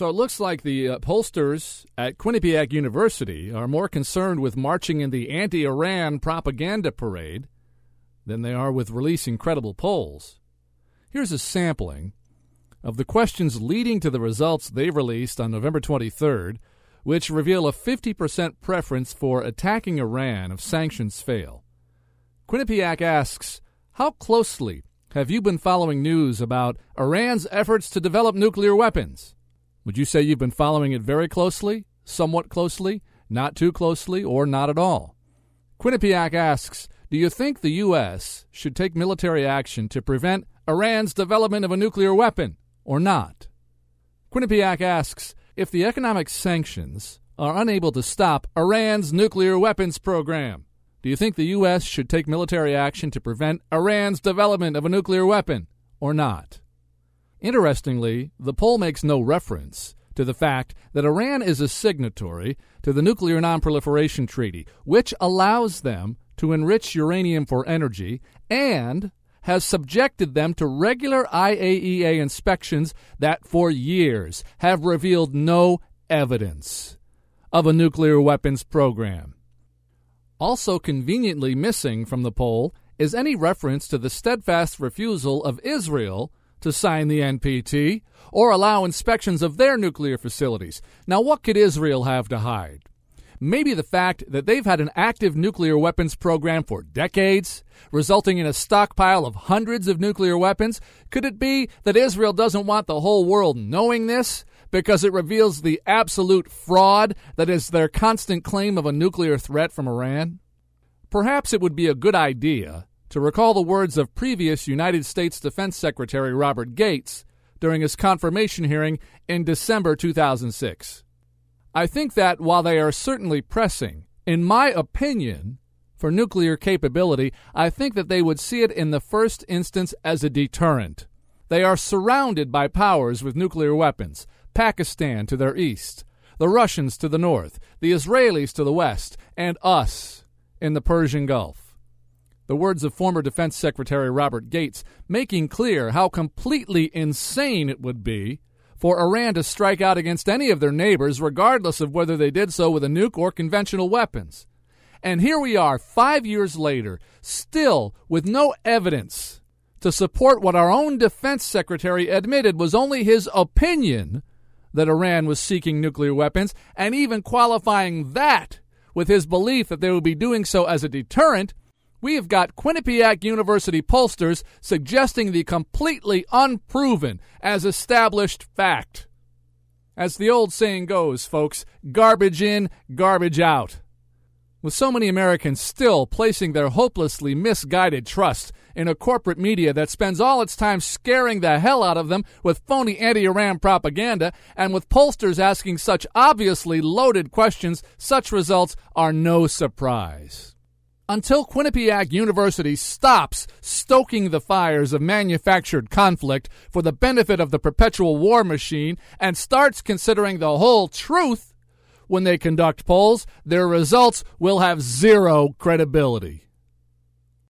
So it looks like the uh, pollsters at Quinnipiac University are more concerned with marching in the anti Iran propaganda parade than they are with releasing credible polls. Here's a sampling of the questions leading to the results they released on November 23rd, which reveal a 50% preference for attacking Iran if sanctions fail. Quinnipiac asks, How closely have you been following news about Iran's efforts to develop nuclear weapons? Would you say you've been following it very closely, somewhat closely, not too closely, or not at all? Quinnipiac asks, Do you think the U.S. should take military action to prevent Iran's development of a nuclear weapon? or not? Quinnipiac asks if the economic sanctions are unable to stop Iran's nuclear weapons program. Do you think the U.S. should take military action to prevent Iran's development of a nuclear weapon or not? Interestingly, the poll makes no reference to the fact that Iran is a signatory to the Nuclear Nonproliferation Treaty, which allows them to enrich uranium for energy and has subjected them to regular IAEA inspections that for years have revealed no evidence of a nuclear weapons program. Also conveniently missing from the poll is any reference to the steadfast refusal of Israel to sign the NPT or allow inspections of their nuclear facilities. Now, what could Israel have to hide? Maybe the fact that they've had an active nuclear weapons program for decades, resulting in a stockpile of hundreds of nuclear weapons? Could it be that Israel doesn't want the whole world knowing this because it reveals the absolute fraud that is their constant claim of a nuclear threat from Iran? Perhaps it would be a good idea to recall the words of previous United States Defense Secretary Robert Gates during his confirmation hearing in December 2006. I think that while they are certainly pressing, in my opinion, for nuclear capability, I think that they would see it in the first instance as a deterrent. They are surrounded by powers with nuclear weapons Pakistan to their east, the Russians to the north, the Israelis to the west, and us in the Persian Gulf. The words of former Defense Secretary Robert Gates making clear how completely insane it would be for Iran to strike out against any of their neighbors, regardless of whether they did so with a nuke or conventional weapons. And here we are, five years later, still with no evidence to support what our own defense secretary admitted was only his opinion that Iran was seeking nuclear weapons, and even qualifying that with his belief that they would be doing so as a deterrent we have got Quinnipiac University pollsters suggesting the completely unproven as established fact. As the old saying goes, folks, garbage in, garbage out. With so many Americans still placing their hopelessly misguided trust in a corporate media that spends all its time scaring the hell out of them with phony anti Iran propaganda, and with pollsters asking such obviously loaded questions, such results are no surprise until Quinnipiac University stops stoking the fires of manufactured conflict for the benefit of the perpetual war machine and starts considering the whole truth when they conduct polls, their results will have zero credibility.